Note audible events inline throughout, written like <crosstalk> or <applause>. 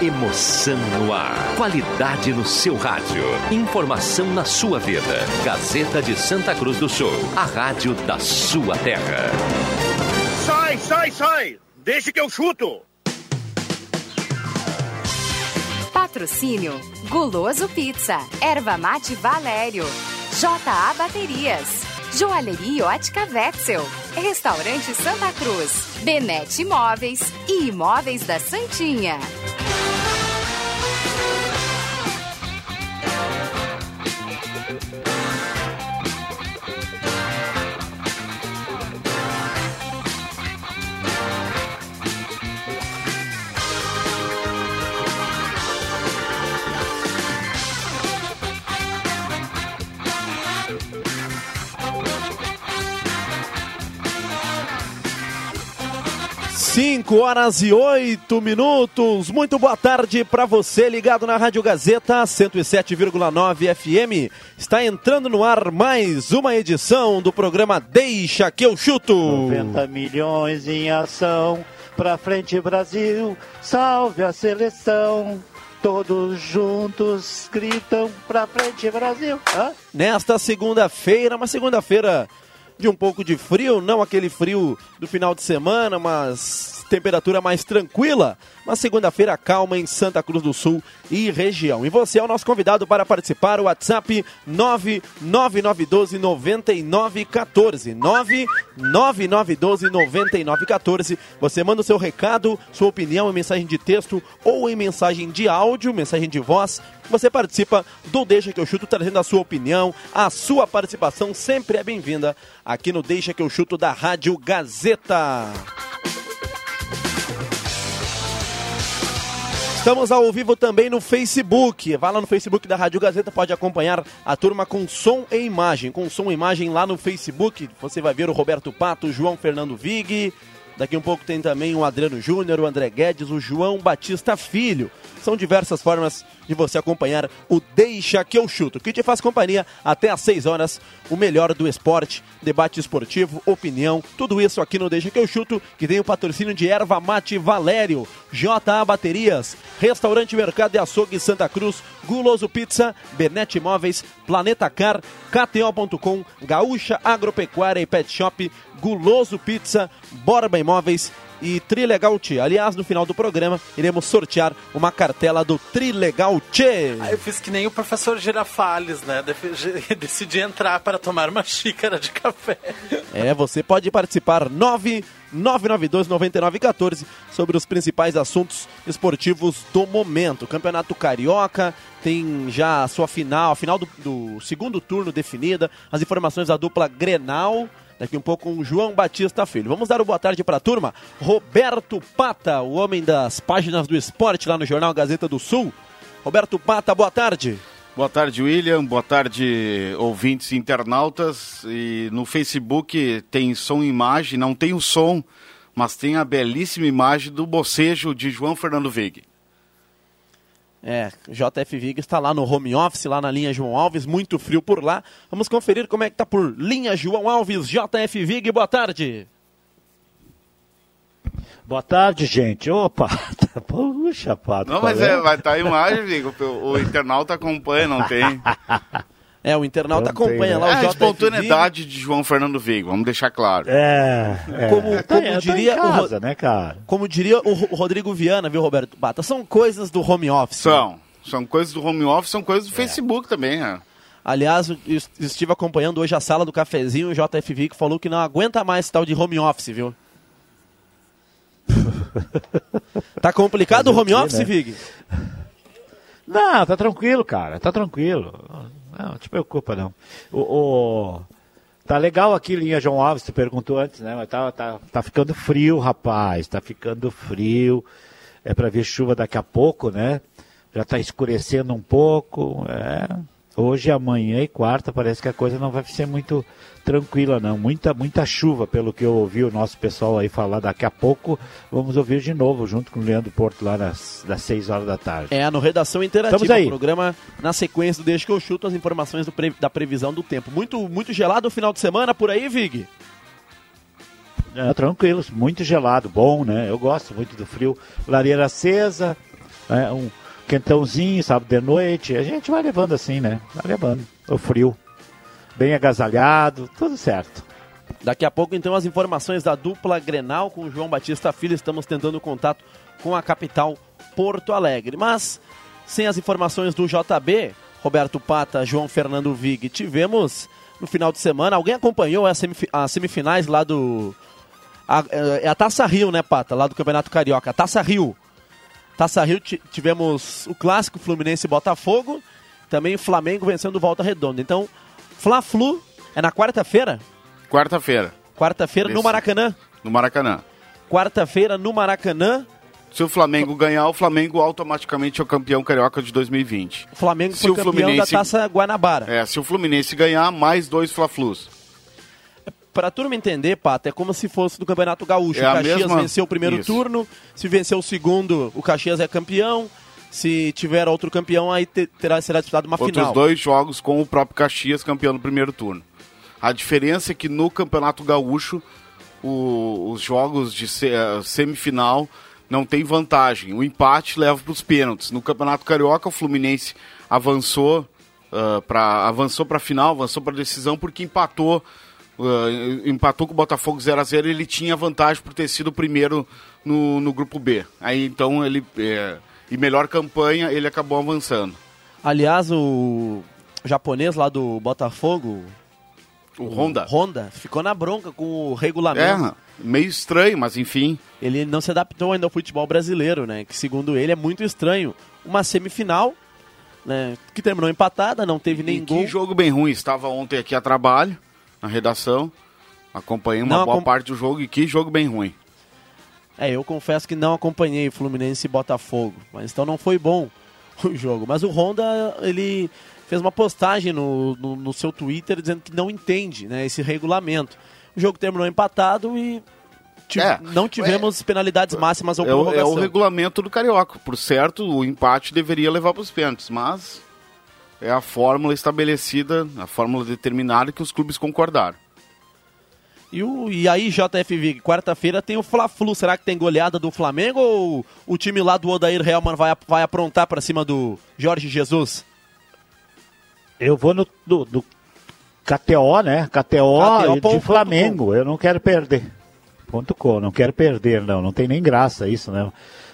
Emoção no ar. Qualidade no seu rádio. Informação na sua vida. Gazeta de Santa Cruz do Sul. A rádio da sua terra. Sai, sai, sai! Deixa que eu chuto! Patrocínio: Guloso Pizza, Erva Mate Valério, JA Baterias, Joalheria Ótica Wetzel, Restaurante Santa Cruz, Benete Imóveis e Imóveis da Santinha. 5 horas e 8 minutos. Muito boa tarde para você ligado na Rádio Gazeta 107,9 FM. Está entrando no ar mais uma edição do programa Deixa que eu chuto. 90 milhões em ação. Pra frente Brasil, salve a seleção. Todos juntos gritam pra frente Brasil. Hã? Nesta segunda-feira, uma segunda-feira de um pouco de frio, não aquele frio do final de semana, mas temperatura mais tranquila. Uma segunda-feira calma em Santa Cruz do Sul e região. E você é o nosso convidado para participar. O WhatsApp 99912 9914. 99912 9914. Você manda o seu recado, sua opinião em mensagem de texto ou em mensagem de áudio, mensagem de voz. Você participa do Deixa que eu chuto, trazendo a sua opinião. A sua participação sempre é bem-vinda aqui no Deixa que eu chuto da Rádio Gazeta. Estamos ao vivo também no Facebook. Vá lá no Facebook da Rádio Gazeta, pode acompanhar a turma com som e imagem. Com som e imagem lá no Facebook. Você vai ver o Roberto Pato, o João Fernando Vig. Daqui um pouco tem também o Adriano Júnior, o André Guedes, o João Batista Filho. São diversas formas você acompanhar o Deixa que eu chuto, que te faz companhia até às 6 horas, o melhor do esporte, debate esportivo, opinião, tudo isso aqui no Deixa que eu chuto, que tem o patrocínio de Erva Mate Valério, JA Baterias, Restaurante Mercado e Açougue Santa Cruz, Guloso Pizza, Benete Imóveis, Planeta Car, KTO.com, Gaúcha Agropecuária e Pet Shop, Guloso Pizza, Borba Imóveis e Trilegal Tchê. Aliás, no final do programa, iremos sortear uma cartela do Trilegal Tchê. Ah, eu fiz que nem o professor Girafales, né? <laughs> Decidi entrar para tomar uma xícara de café. É, você pode participar 999929914 sobre os principais assuntos esportivos do momento. Campeonato Carioca tem já a sua final, a final do, do segundo turno definida, as informações da dupla Grenal Daqui um pouco com João Batista Filho. Vamos dar uma boa tarde para a turma. Roberto Pata, o homem das páginas do esporte lá no Jornal Gazeta do Sul. Roberto Pata, boa tarde. Boa tarde, William. Boa tarde, ouvintes internautas. E no Facebook tem som e imagem, não tem o som, mas tem a belíssima imagem do bocejo de João Fernando Veig. É, JF Vig está lá no home office, lá na linha João Alves, muito frio por lá. Vamos conferir como é que tá por linha João Alves, JF Vig, boa tarde. Boa tarde, gente. Opa, <laughs> puxa, Pato. Não, mas é, vai estar tá a imagem, Vigo. O, o internauta acompanha, não tem. <laughs> É, o internauta acompanha lá é o a JF espontaneidade de João Fernando Vigo, vamos deixar claro. É, é. Como, Tá- como tá diria em o casa, né, cara? Como diria o o Rodrigo Viana, viu, Roberto Bata? São coisas do home office. São. São coisas do home office, são coisas do Facebook também, né? Aliás, estive acompanhando hoje a sala do cafezinho, o JFV que falou que não aguenta mais esse tal de home office, viu? <laughs> tá complicado o home office, né? Vig? Não, tá tranquilo, cara. Tá tranquilo. Não, não te preocupa, não. O, o- Tá legal aqui, linha João Alves, tu perguntou antes, né? Mas tá, tá, tá ficando frio, rapaz. Tá ficando frio. É pra ver chuva daqui a pouco, né? Já tá escurecendo um pouco. É. Hoje, amanhã e quarta parece que a coisa não vai ser muito tranquila, não. Muita, muita chuva, pelo que eu ouvi o nosso pessoal aí falar. Daqui a pouco vamos ouvir de novo, junto com o Leandro Porto, lá nas, das 6 horas da tarde. É, no Redação Interativa, aí. o programa na sequência do Deixa que eu chuto as informações do pre- da previsão do tempo. Muito, muito gelado o final de semana por aí, Vig? É, tranquilo, muito gelado, bom, né? Eu gosto muito do frio. Lareira acesa, né, um quentãozinho, sábado de noite. A gente vai levando assim, né? Vai levando. O frio. Bem agasalhado, tudo certo. Daqui a pouco, então, as informações da dupla Grenal com o João Batista Filho. Estamos tentando contato com a capital Porto Alegre. Mas, sem as informações do JB, Roberto Pata, João Fernando Vig, tivemos no final de semana. Alguém acompanhou as, semif as semifinais lá do. A, é a Taça Rio, né, Pata? Lá do Campeonato Carioca. A Taça Rio. Taça Rio tivemos o clássico Fluminense e Botafogo. Também Flamengo vencendo Volta Redonda. Então, Fla-Flu é na quarta-feira? Quarta-feira. Quarta-feira no Maracanã. No Maracanã. Quarta-feira no Maracanã. Se o Flamengo ganhar, o Flamengo automaticamente é o campeão carioca de 2020. O Flamengo Se foi o campeão Fluminense- da Taça Guanabara. É, se o Fluminense ganhar, mais dois Fla-Flus. Pra turma entender, Pata, é como se fosse do Campeonato Gaúcho. É o Caxias mesma- venceu o primeiro Isso. turno, se vencer o segundo, o Caxias é campeão. Se tiver outro campeão, aí te- terá, será disputado uma Outros final. dois jogos com o próprio Caxias, campeão no primeiro turno. A diferença é que no Campeonato Gaúcho, o- os jogos de se- eh, semifinal não tem vantagem. O empate leva para os pênaltis. No Campeonato Carioca, o Fluminense avançou para avançou para a final, avançou para a decisão porque empatou ah, empatou com o Botafogo 0 a 0 ele tinha vantagem por ter sido o primeiro no, no grupo B. Aí então ele eh, e melhor campanha, ele acabou avançando. Aliás, o japonês lá do Botafogo, O Honda. Honda, ficou na bronca com o regulamento. É, meio estranho, mas enfim. Ele não se adaptou ainda ao futebol brasileiro, né? Que segundo ele é muito estranho. Uma semifinal, né? Que terminou empatada, não teve nem E gol. que jogo bem ruim. Estava ontem aqui a trabalho, na redação. Acompanhei uma Não boa parte do jogo e que jogo bem ruim. É, eu confesso que não acompanhei Fluminense e Botafogo, mas então não foi bom <laughs> o jogo. Mas o Honda, ele fez uma postagem no, no, no seu Twitter dizendo que não entende né, esse regulamento. O jogo terminou empatado e É, não tivemos penalidades máximas ou É o, é prorrogação. o regulamento do Carioca. Por certo, o empate deveria levar para os pênaltis, mas é a fórmula estabelecida, a fórmula determinada que os clubes concordaram. E, o, e aí, JF Vig, quarta-feira tem o Fla-Flu. Será que tem goleada do Flamengo ou o time lá do Odair Helman vai, vai aprontar para cima do Jorge Jesus? Eu vou no do, do KTO, né? KTO, KTO e ponto de Flamengo. Eu não quero perder. Ponto com, não quero perder, não. Não tem nem graça isso, né?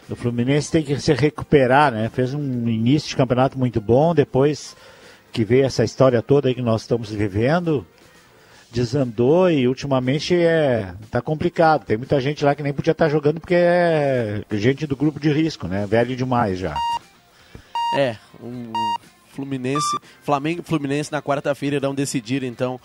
O Fluminense tem que se recuperar, né? Fez um início de campeonato muito bom, depois que veio essa história toda que nós estamos vivendo, desandou e ultimamente é tá complicado. Tem muita gente lá que nem podia estar jogando porque é gente do grupo de risco, né? Velho demais já. É, um Fluminense, Flamengo e Fluminense na quarta-feira irão decidir então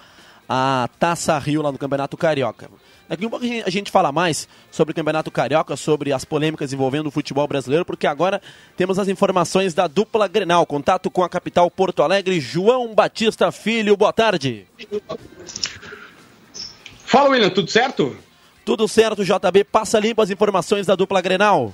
a Taça Rio lá no Campeonato Carioca. Daqui um pouco a gente- a gente fala mais sobre o Campeonato Carioca, sobre as polêmicas envolvendo o futebol brasileiro, porque agora temos as informações da dupla Grenal. Contato com a capital Porto Alegre, João Batista Filho, boa tarde. Fala, William, tudo certo? Tudo certo, JB, passa limpo as informações da dupla Grenal.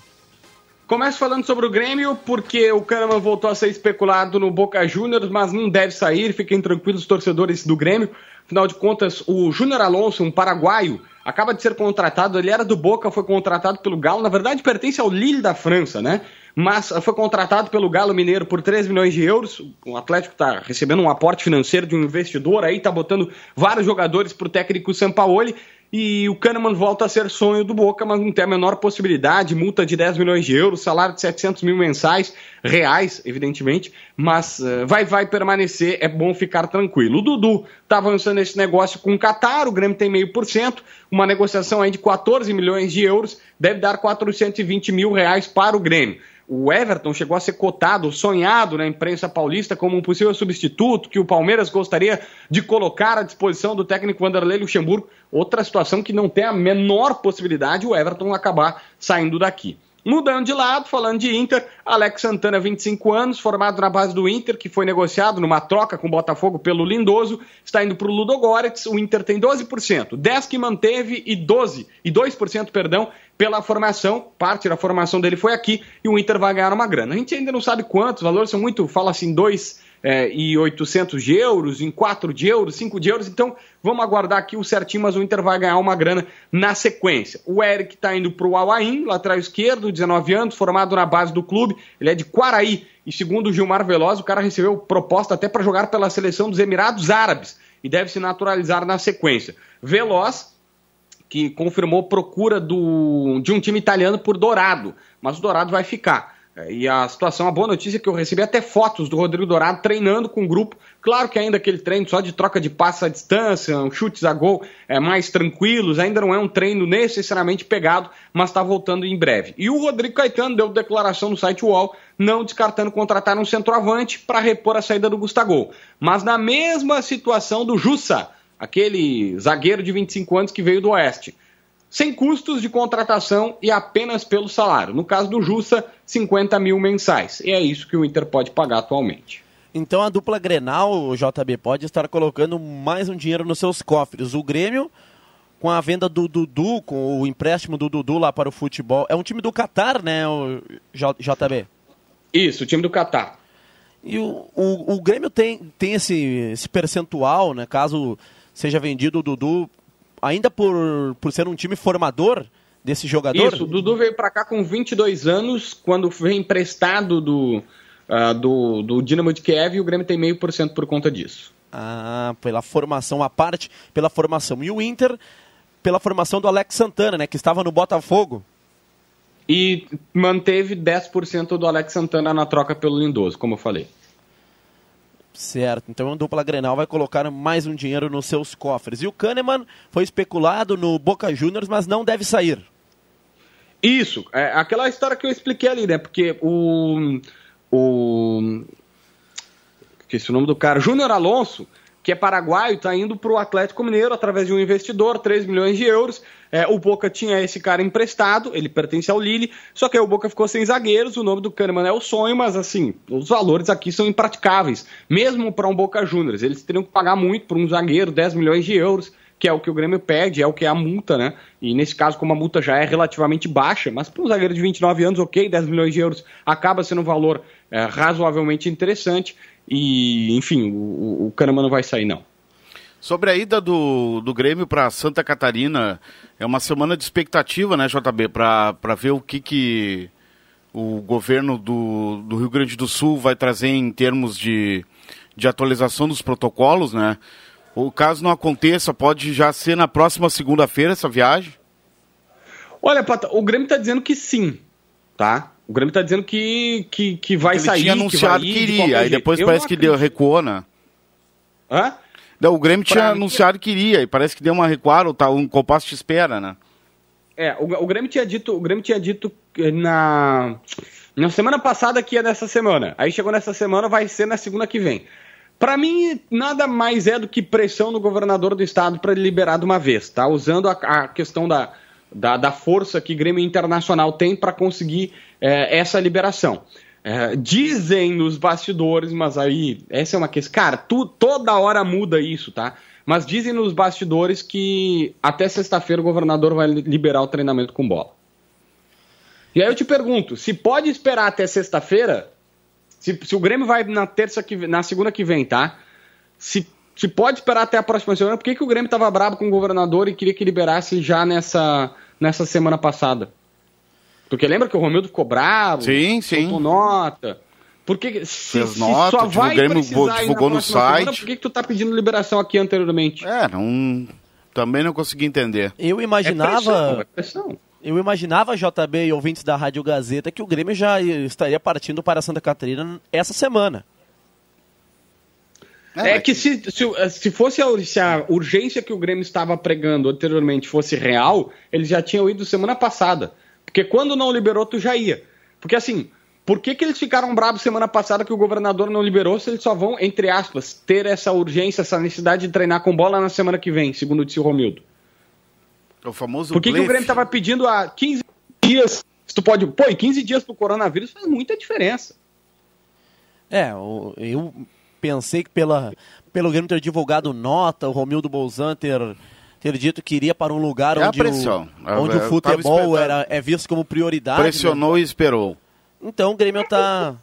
Começo falando sobre o Grêmio, porque o Kahneman voltou a ser especulado no Boca Juniors, mas não deve sair. Fiquem tranquilos, torcedores do Grêmio. Afinal de contas, o Júnior Alonso, um paraguaio, acaba de ser contratado. Ele era do Boca, foi contratado pelo Galo. Na verdade, pertence ao Lille da França, né? Mas ah, foi contratado pelo Galo Mineiro por 3 milhões de euros. O Atlético está recebendo um aporte financeiro de um investidor aí, está botando vários jogadores para o técnico Sampaoli. E o Kahneman volta a ser sonho do Boca, mas não tem a menor possibilidade. Multa de 10 milhões de euros, salário de 700 mil mensais, reais, evidentemente. Mas eh, vai, vai permanecer, é bom ficar tranquilo. O Dudu está avançando esse negócio com o Qatar, o Grêmio tem meio por cento, uma negociação aí de 14 milhões de euros, deve dar 420 mil reais para o Grêmio. O Everton chegou a ser cotado, sonhado na imprensa paulista como um possível substituto que o Palmeiras gostaria de colocar à disposição do técnico Vanderlei Luxemburgo. Outra situação que não tem a menor possibilidade o Everton acabar saindo daqui. Mudando de lado, falando de Inter, Alex Santana, 25 anos, formado na base do Inter, que foi negociado numa troca com o Botafogo pelo Lindoso, está indo para o Ludogorets. O Inter tem 12%, 10 que manteve e 12 e 2%, perdão, pela formação. Parte da formação dele foi aqui e o Inter vai ganhar uma grana. A gente ainda não sabe quantos, os valores são muito, fala assim, 2 é, e 800 de euros, em 4 de euros, 5 de euros. Então, vamos aguardar aqui o certinho, mas o Inter vai ganhar uma grana na sequência. O Eric está indo para o Alain, lateral esquerdo, 19 anos, formado na base do clube. Ele é de Quaraí. E segundo o Gilmar Veloz, o cara recebeu proposta até para jogar pela seleção dos Emirados Árabes e deve se naturalizar na sequência. Veloz que confirmou procura do, de um time italiano por Dourado, mas o Dourado vai ficar. É, e a situação, a boa notícia é que eu recebi até fotos do Rodrigo Dourado treinando com o grupo. Claro que ainda aquele treino só de troca de passe à distância, chutes a gol é, mais tranquilos, ainda não é um treino necessariamente pegado, mas está voltando em breve. E o Rodrigo Caetano deu declaração no site UOL, não descartando contratar um centroavante para repor a saída do Gustavo. Mas na mesma situação do Jussa, aquele zagueiro de 25 anos que veio do Oeste sem custos de contratação e apenas pelo salário. No caso do Jussa, 50 mil mensais. E é isso que o Inter pode pagar atualmente. Então a dupla Grenal, JB, pode estar colocando mais um dinheiro nos seus cofres. O Grêmio, com a venda do Dudu, com o empréstimo do Dudu lá para o futebol. É um time do Catar, né, o JB? Isso, o time do Catar. E o, o, o Grêmio tem, tem esse, esse percentual, né? Caso seja vendido o Dudu ainda por, por ser um time formador desse jogador? Isso, o Dudu veio para cá com 22 anos, quando veio emprestado do, uh, do, do Dinamo de Kiev e o Grêmio tem meio por cento por conta disso. Ah, pela formação, a parte pela formação. E o Inter, pela formação do Alex Santana, né, que estava no Botafogo. E manteve 10% do Alex Santana na troca pelo Lindoso, como eu falei. Certo, então a dupla Grenal vai colocar mais um dinheiro nos seus cofres. E o Kahneman foi especulado no Boca Juniors, mas não deve sair. Isso, é aquela história que eu expliquei ali, né? Porque o. o esqueci o nome do cara, Júnior Alonso, que é paraguaio, está indo para o Atlético Mineiro através de um investidor, 3 milhões de euros. É, o Boca tinha esse cara emprestado, ele pertence ao Lille, só que aí o Boca ficou sem zagueiros, o nome do Kahneman é o sonho, mas assim, os valores aqui são impraticáveis, mesmo para um Boca Juniors. Eles teriam que pagar muito por um zagueiro, 10 milhões de euros, que é o que o Grêmio pede, é o que é a multa, né? E nesse caso, como a multa já é relativamente baixa, mas para um zagueiro de 29 anos, ok, 10 milhões de euros acaba sendo um valor é, razoavelmente interessante. E, enfim, o, o Kahneman não vai sair, não. Sobre a ida do, do Grêmio para Santa Catarina, é uma semana de expectativa, né, JB, para ver o que, que o governo do, do Rio Grande do Sul vai trazer em termos de, de atualização dos protocolos, né? O caso não aconteça, pode já ser na próxima segunda-feira essa viagem? Olha, Pata, o Grêmio está dizendo que sim, tá? O Grêmio está dizendo que, que, que vai ele sair. tinha anunciado que, que iria, aí depois parece que deu recuou, né? Hã? Não, o Grêmio pra tinha mim... anunciado que iria, e parece que deu uma recuada, tá, um compasso de espera, né? É, o, o, Grêmio tinha dito, o Grêmio tinha dito na, na semana passada que ia nessa semana. Aí chegou nessa semana, vai ser na segunda que vem. Para mim, nada mais é do que pressão no governador do estado para ele liberar de uma vez, tá? Usando a, a questão da, da, da, força que Grêmio Internacional tem para conseguir é, essa liberação. É, dizem nos bastidores, mas aí essa é uma questão. Cara, tu, toda hora muda isso, tá? Mas dizem nos bastidores que até sexta-feira o governador vai liberar o treinamento com bola. E aí eu te pergunto, se pode esperar até sexta-feira, se, se, o Grêmio vai na terça que na segunda que vem, tá? Se, se pode esperar até a próxima semana, por que, que o Grêmio estava bravo com o governador e queria que liberasse já nessa, nessa semana passada? Porque lembra que o Romildo ficou bravo? Sim, sim. nota. Porque se, Fez se nota, só vai Grêmio divulgou no site. Semana, por que, que tu tá pedindo liberação aqui anteriormente? É, não. Também não consegui entender. Eu imaginava. É pressão, é pressão. Eu imaginava, JB e ouvintes da Rádio Gazeta, que o Grêmio já estaria partindo para Santa Catarina essa semana. É, é que se, se, se fosse a, se a urgência que o Grêmio estava pregando anteriormente fosse real, eles já tinham ido semana passada. Porque quando não liberou, tu já ia. Porque assim, por que, que eles ficaram bravos semana passada que o governador não liberou se eles só vão, entre aspas, ter essa urgência, essa necessidade de treinar com bola na semana que vem, segundo o Tio Romildo? O famoso Por que, que o Grêmio estava pedindo há 15 dias? Se tu pode. Pô, e 15 dias pro coronavírus faz muita diferença. É, eu pensei que pela, pelo Grêmio ter divulgado nota, o Romildo Bolzan ter, ter dito que iria para um lugar é onde, o, onde o futebol era, é visto como prioridade. Pressionou né? e esperou. Então o Grêmio está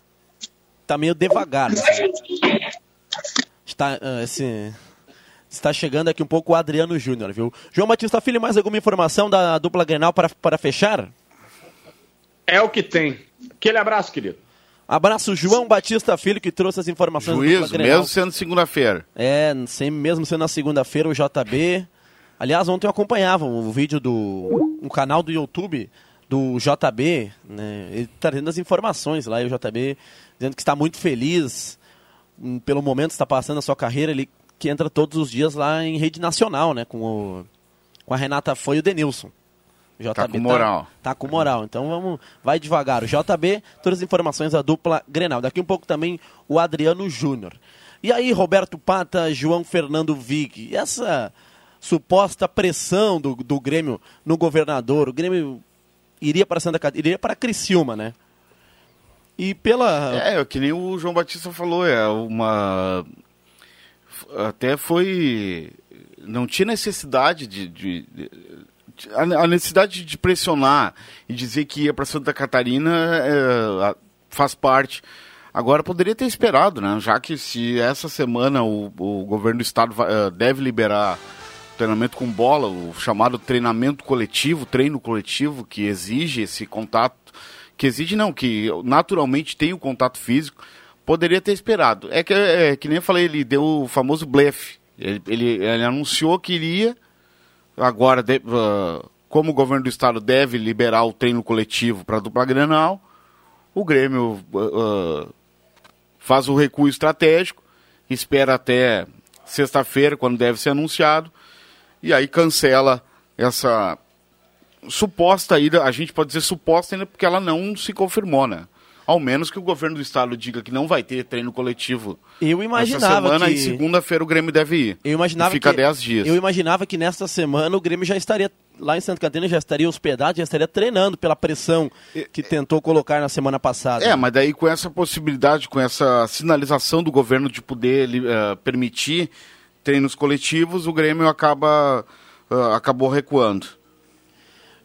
tá meio devagar. Assim. Está, esse, está chegando aqui um pouco o Adriano Júnior, viu? João Batista Filho, mais alguma informação da dupla Grenal para, para fechar? É o que tem. Aquele abraço, querido. Abraço, João Batista Filho, que trouxe as informações Juízo, do mesmo sendo segunda-feira. É, sempre, mesmo sendo na segunda-feira, o JB. Aliás, ontem eu acompanhava o vídeo do um canal do YouTube do JB, né, ele trazendo as informações lá, e o JB dizendo que está muito feliz hum, pelo momento que está passando a sua carreira, ele que entra todos os dias lá em rede nacional, né, com, o, com a Renata Foi e o Denilson. JB tá com moral. Tá, tá, com moral. Então vamos, vai devagar. O JB, todas as informações da dupla Grenal. Daqui um pouco também o Adriano Júnior. E aí, Roberto Pata, João Fernando Vig, essa suposta pressão do, do Grêmio no governador, o Grêmio iria para Santa Catarina, iria para Criciúma, né? E pela. É, é, que nem o João Batista falou, é uma. Até foi. Não tinha necessidade de. de, de a necessidade de pressionar e dizer que ia para Santa Catarina é, faz parte. Agora poderia ter esperado, né? Já que se essa semana o, o governo do estado vai, uh, deve liberar treinamento com bola, o chamado treinamento coletivo, treino coletivo, que exige esse contato, que exige não, que naturalmente tem o contato físico, poderia ter esperado. É que, é, que nem eu falei, ele deu o famoso blefe. Ele, ele, ele anunciou que iria, agora, de, uh, como o governo do estado deve liberar o treino coletivo para a dupla Granal, o Grêmio uh, faz o recuo estratégico, espera até sexta-feira, quando deve ser anunciado, e aí cancela essa suposta ida, a gente pode dizer suposta ainda porque ela não se confirmou, né? Ao menos que o governo do estado diga que não vai ter treino coletivo. Eu imaginava essa semana que... e segunda-feira o Grêmio deve ir. Eu imaginava fica 10 dias. Eu imaginava que nesta semana o Grêmio já estaria lá em Santa Catarina, já estaria hospedado, já estaria treinando pela pressão que tentou colocar na semana passada. É, mas daí com essa possibilidade, com essa sinalização do governo de poder uh, permitir treinos coletivos, o Grêmio acaba, uh, acabou recuando.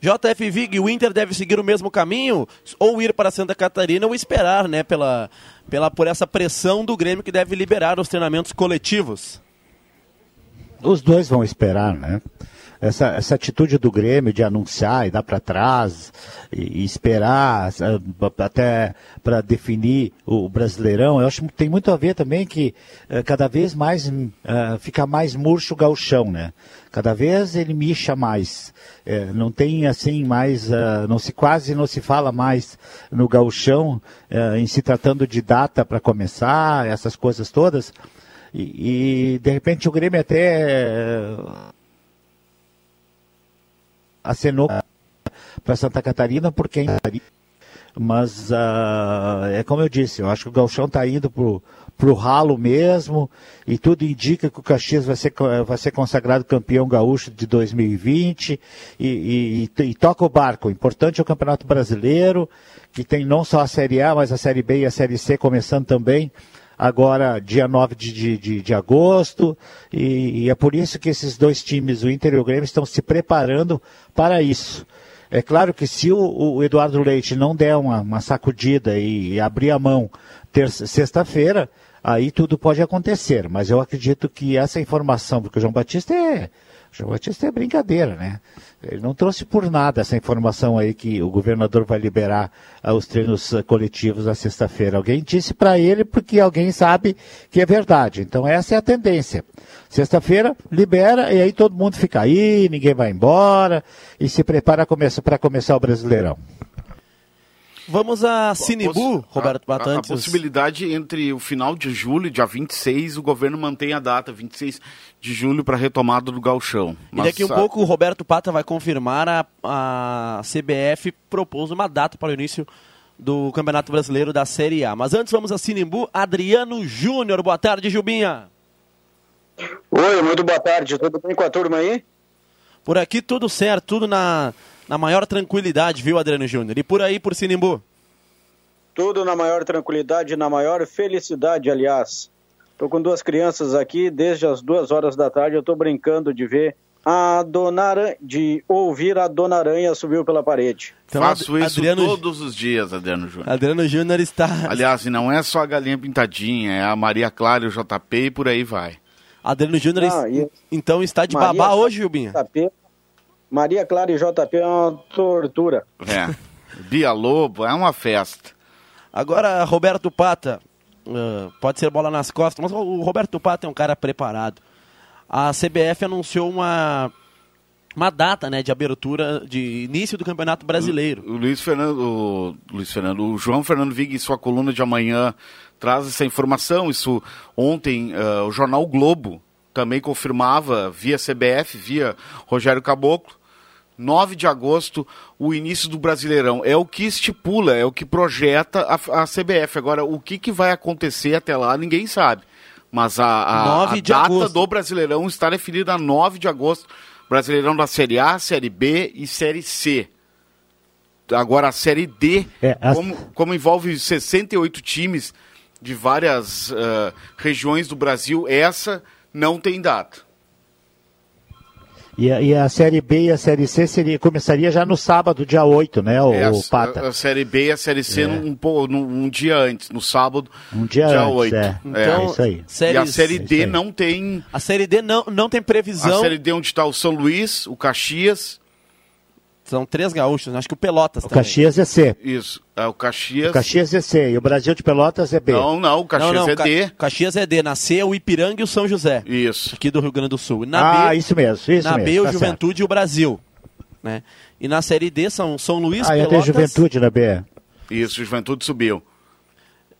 JF Vig, o Inter deve seguir o mesmo caminho ou ir para Santa Catarina ou esperar, né, pela, pela por essa pressão do Grêmio que deve liberar os treinamentos coletivos. Os dois vão esperar, né? essa, essa atitude do Grêmio de anunciar e dar para trás e, e, esperar até para definir o Brasileirão, eu acho que tem muito a ver também que uh, cada vez mais uh, fica mais murcho o galchão, né? Cada vez ele mixa mais. Uh, não tem assim mais, não se quase não se fala mais no galchão em se tratando de data para começar, essas coisas todas. E, e, de repente o Grêmio até acenou para Santa Catarina por quem mas uh, é como eu disse, eu acho que o Galchão está indo pro, pro ralo mesmo e tudo indica que o Caxias vai ser, vai ser consagrado campeão gaúcho de 2020 e, e, e, e toca o barco. O importante é o Campeonato Brasileiro, que tem não só a Série A, mas a Série B e a Série C começando também agora dia 9 de, de, de agosto, e, e, é por isso que esses dois times, o Inter e o Grêmio, estão se preparando para isso. É claro que se o, o Eduardo Leite não der uma, uma sacudida e, e, abrir a mão sexta-feira, aí tudo pode acontecer. Mas eu acredito que essa informação, porque o João Batista é João Batista é brincadeira, né? Ele não trouxe por nada essa informação aí que o governador vai liberar uh, os treinos uh, coletivos na sexta-feira. Alguém disse para ele porque alguém sabe que é verdade. Então essa é a tendência. Sexta-feira libera e aí todo mundo fica aí, ninguém vai embora e se prepara para começar o Brasileirão. Vamos a Sinibu, Roberto Batantes. A, a, possibilidade entre o final de julho, dia 26, o governo mantém a data, 26 de julho, para retomada do galchão. Mas, e daqui a um pouco o Roberto Pata vai confirmar, a, a CBF propôs uma data para o início do Campeonato Brasileiro da Série A. Mas antes vamos a Sinimbu, Adriano Júnior. Boa tarde, Gilbinha. Oi, muito boa tarde. Tudo bem com a turma aí? Por aqui tudo certo, tudo na na maior tranquilidade, viu, Adriano Júnior? E por aí, por Sinimbu? Tudo na maior tranquilidade, na maior felicidade, aliás. Estou com duas crianças aqui, desde as duas horas da tarde eu estou brincando de ver a Dona Aranha, de ouvir a Dona Aranha subiu pela parede. Então, Faço Ad- isso Adriano- todos os dias, Adriano Júnior. Adriano Júnior está. Aliás, e não é só a galinha pintadinha, é a Maria Clara e o JP e por aí vai. Adriano Júnior Ah, e- então está de Maria- babá hoje, Gilbinha. JP, Maria Clara e JP é uma tortura. É. Bia Lobo, é uma festa. Agora, Roberto Pata, ah, pode ser bola nas costas, mas o Roberto Pata é um cara preparado. A CBF anunciou uma, uma data né, de abertura, de início do Campeonato Brasileiro. O Luiz Fernando, o Luiz Fernando, o João Fernando Vig em sua coluna de amanhã traz essa informação. Isso ontem ah, o jornal o Globo também confirmava via CBF, via Rogério Caboclo. 9 de agosto, o início do Brasileirão. É o que estipula, é o que projeta a, a CBF. Agora, o que, que vai acontecer até lá, ninguém sabe. Mas a, a, 9 a data agosto. do Brasileirão está definida a 9 de agosto. Brasileirão da Série A, Série B e Série C. Agora a Série D, É, as- como, como envolve 68 times de várias ah, regiões do Brasil, essa não tem data. E a, e a Série B e a Série C seria, começaria já no sábado, dia 8, né, o, É, o a, Pata? a Série B e a Série C É. num, um, num- um dia antes, no sábado, Um dia dia antes, 8. é. Então, É isso aí. E a Série isso D não tem. A Série D não, não tem A previsão. Série D onde está o São Luís, o Caxias, São três gaúchos, né? acho que o Pelotas O também. Caxias é C. isso, é o Caxias. O Caxias é C. E o Brasil de Pelotas é B. Não, não, o Caxias não, não, é Ca- D. Caxias é D. Na C é o Ipiranga e o São José, Isso. aqui do Rio Grande do Sul. Na ah, B, isso mesmo, isso na mesmo. B o tá Juventude e o Brasil. Né? E na Série D são São Luís, certo. Ah, ainda Pelotas... tem Juventude na B. Isso, Juventude subiu.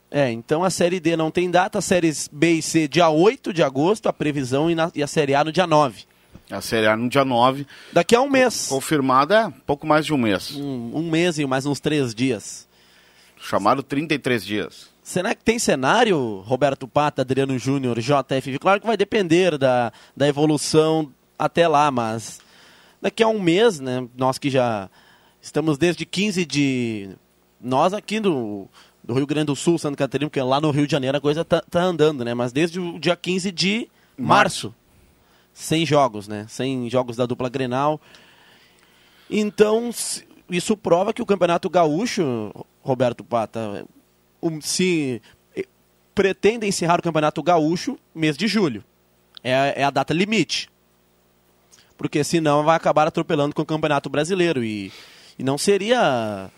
É, então a Série D não tem data, a Séries B e C dia 8 de agosto, a previsão, e, na- e a Série A no dia 9. A Série A no dia 9. Daqui a um mês. Confirmada é pouco mais de um mês. Um, um mês e mais uns três dias. Chamaram 33 dias. Será que tem cenário, Roberto Pata, Adriano Júnior, JFV? Claro que vai depender da, da evolução até lá, mas daqui a um mês, né? Nós que já estamos desde 15 de. Nós aqui do, do Rio Grande do Sul, Santa Catarina, porque lá no Rio de Janeiro a coisa tá, tá andando, né? Mas desde o dia 15 de março. Sem jogos, né? Sem jogos da dupla Grenal. Então, isso prova que o Campeonato Gaúcho, Roberto Pata, se eh, pretende encerrar o Campeonato Gaúcho mês de julho. É, a- é a data limite. Porque senão vai acabar atropelando com o Campeonato Brasileiro. E, e não seria.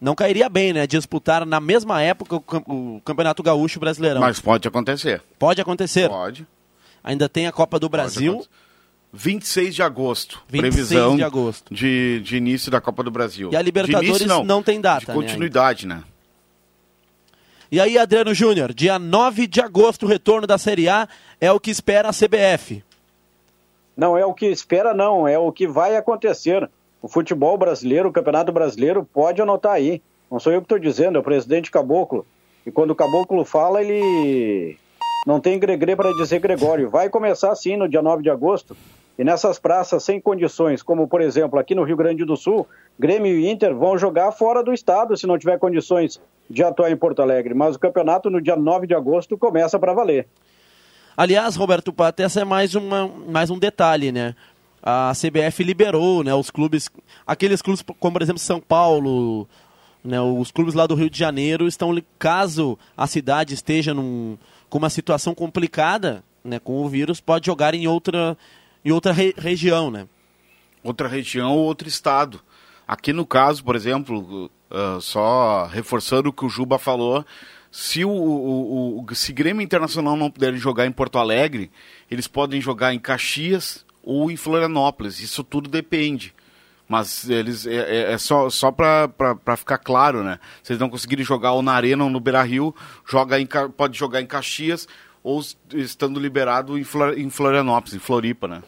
Não cairia bem, né? Disputar na mesma época o, cam- o Campeonato Gaúcho Brasileirão. Mas pode acontecer. Pode acontecer. Pode. Ainda tem a Copa do Brasil. acontecer. 26 de agosto. 26 previsão de agosto. De, de início da Copa do Brasil. E a Libertadores início, não tem data, De né, continuidade, né? E aí, Adriano Júnior, dia 9 de agosto, o retorno da Série A é o que espera a CBF. Não é o que espera, não, é o que vai acontecer. O futebol brasileiro, o campeonato brasileiro, pode anotar aí. Não sou eu que estou dizendo, é o presidente Caboclo. E quando o Caboclo fala, ele não tem gregre para dizer Gregório. Vai começar sim no dia 9 de agosto. E nessas praças sem condições, como por exemplo aqui no Rio Grande do Sul, Grêmio e Inter vão jogar fora do estado se não tiver condições de atuar em Porto Alegre. Mas o campeonato no dia 9 de agosto começa para valer. Aliás, Roberto Pata, essa é mais, uma, mais um detalhe, né? A CBF liberou, né, os clubes, aqueles clubes como, por exemplo, São Paulo, né, os clubes lá do Rio de Janeiro estão, caso a cidade esteja num, com uma situação complicada, né, com o vírus, pode jogar em outra, em outra re- região, né? outra região ou outro estado. Aqui no caso, por exemplo, ah, só reforçando o que o Juba falou, se o, o, o- se Grêmio Internacional não puderem jogar em Porto Alegre, eles podem jogar em Caxias ou em Florianópolis. Isso tudo depende. Mas eles é, é- é só, só para ficar claro, né? Se eles não conseguirem jogar ou na Arena ou no Beira Rio, joga em, pode jogar em Caxias ou estando liberado em, Flor- em Florianópolis, em Floripa, né?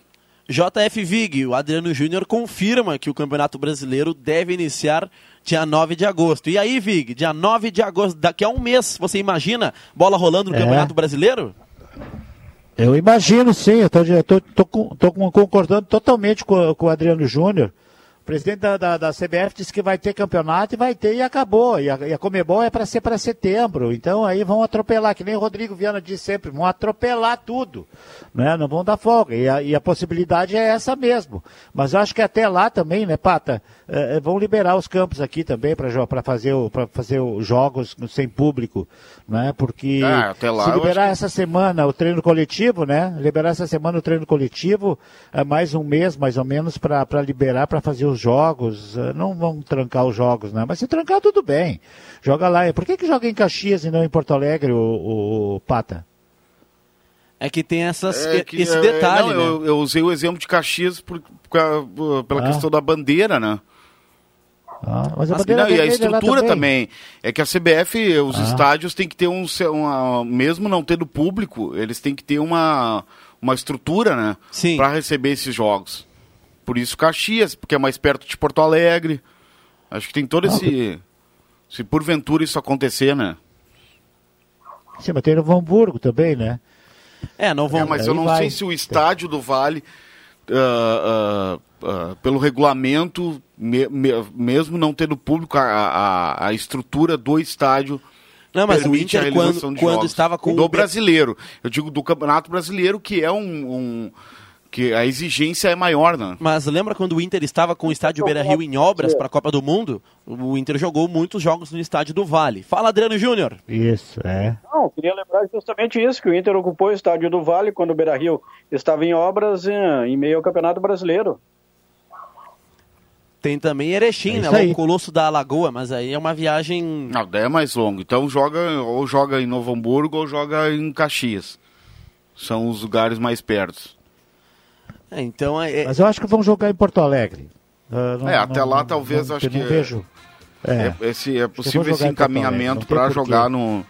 JF Vig, o Adriano Júnior confirma que o Campeonato Brasileiro deve iniciar dia 9 de agosto. E aí, Vig, dia 9 de agosto, daqui a um mês, você imagina bola rolando no É. Campeonato Brasileiro? Eu imagino sim, eu tô, eu tô, tô com- tô concordando totalmente com, com o Adriano Júnior. Presidente da, da, da, CBF disse que vai ter campeonato e vai ter e acabou. E a, e a Comebol é para ser para setembro. Então aí vão atropelar, que nem o Rodrigo Viana diz sempre, vão atropelar tudo. Né? Não vão dar folga. E a, e a possibilidade é essa mesmo. Mas eu acho que até lá também, né, Pata? É, é vão liberar os campos aqui também para fazer, o, fazer os jogos sem público. Né? Porque ah, lá, se liberar essa que... semana o treino coletivo, né? Liberar essa semana o treino coletivo, é mais um mês mais ou menos para liberar para fazer os jogos. É, não vão trancar os jogos, né? Mas se trancar, tudo bem. Joga lá. Por que, que joga em Caxias e não em Porto Alegre, o, o, o Pata? É que tem essas, é que, esse é, detalhe. Não, né? eu, eu, usei o exemplo de Caxias por, por, pela ah. questão da bandeira, né? Ah, mas a mas, não, e a estrutura também. também. É que a CBF, os ah. estádios têm que ter um. Uma, mesmo não tendo público, eles têm que ter uma, uma estrutura, né? Para receber esses jogos. Por isso Caxias, porque é mais perto de Porto Alegre. Acho que tem todo esse. Se porventura isso acontecer, né? Sim, mas tem no Hamburgo também, né? É, não vão. É, mas eu não vai. sei se o estádio do Vale, uh, uh, uh, pelo regulamento, me, me, mesmo não tendo público, a, a, a estrutura do estádio. Não, mas o Inter, quando, quando estava com. Do brasileiro. Eu digo do Campeonato Brasileiro, que é um, um que a exigência é maior, né? Mas lembra quando o Inter estava com o estádio Beira Rio em obras para a Copa do Mundo? O Inter jogou muitos jogos no estádio do Vale. Fala, Adriano Júnior. Isso, é. Não, queria lembrar justamente isso, que o Inter ocupou o estádio do Vale quando o Beira Rio estava em obras em, em meio ao Campeonato Brasileiro. Tem também Erechim, é né? O Colosso da Alagoa, mas aí é uma viagem. Não, daí é mais longo. Então joga ou joga em Novo Hamburgo ou joga em Caxias. São os lugares mais perto. É, então é, é... Mas eu acho que vão jogar em Porto Alegre. Uh, não, é, até não, lá talvez não, acho que. Não vejo. É. é. esse, é possível esse encaminhamento para jogar no,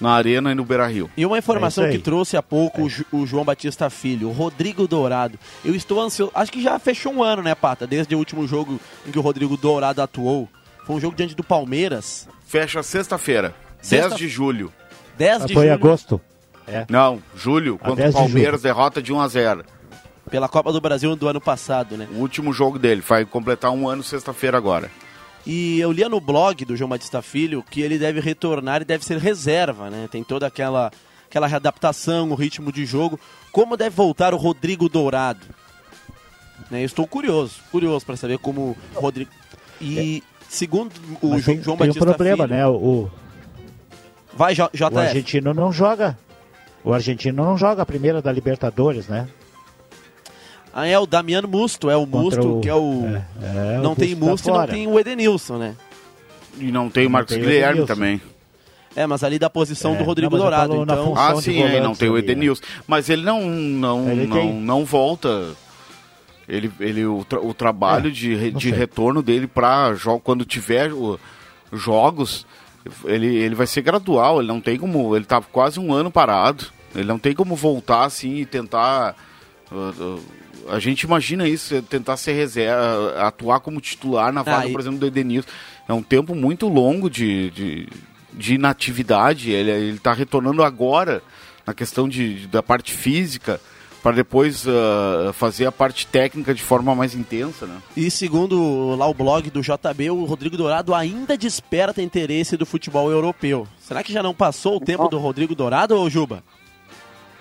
na Arena e no Beira Rio. E uma informação é que trouxe há pouco o, o João Batista Filho, o Rodrigo Dourado. Eu estou ansioso. Acho que já fechou um ano, né, Pata? Desde o último jogo em que o Rodrigo Dourado atuou. Foi um jogo diante do Palmeiras. Fecha sexta-feira, Sexta... 10 de julho. 10 de Foi julho. agosto. É. Não, julho, contra o Palmeiras, de derrota de 1 a 0 pela Copa do Brasil do ano passado, né? O último jogo dele, vai completar um ano sexta-feira agora. E eu lia no blog do João Batista Filho que ele deve retornar e deve ser reserva, né? Tem toda aquela, aquela readaptação, o ritmo de jogo. Como deve voltar o Rodrigo Dourado? Né? Eu estou curioso, curioso para saber como o Rodrigo. E é. segundo o Mas João tem, Batista tem um problema, Filho, né? O, Vai, J o argentino não joga. O argentino não joga a primeira da Libertadores, né? Ah, é o Damiano Musto, é o Musto, o... que é o. É, é, não o tem Musto tá e não tem o Edenilson, né? E não tem o Marcos Guilherme também. É, mas ali da posição é, do Rodrigo não, Dourado. Então... Ah, sim, é, não tem o Edenilson. Mas ele não, não, ele não, tem... não volta. Ele, ele, o, tra o trabalho é, de, de retorno dele para quando tiver o, jogos, ele, ele vai ser gradual. Ele não tem como. Ele tá quase um ano parado. Ele não tem como voltar assim e tentar. Uh, uh, a gente imagina isso, tentar ser reserva, atuar como titular na vaga, ah, e... por exemplo, do Edenilson. É um tempo muito longo de, de, de inatividade. Ele está retornando agora na questão de, da parte física para depois uh, fazer a parte técnica de forma mais intensa, né? E segundo lá o blog do JB, o Rodrigo Dourado ainda desperta interesse do futebol europeu. Será que já não passou o tempo do Rodrigo Dourado, ou Juba?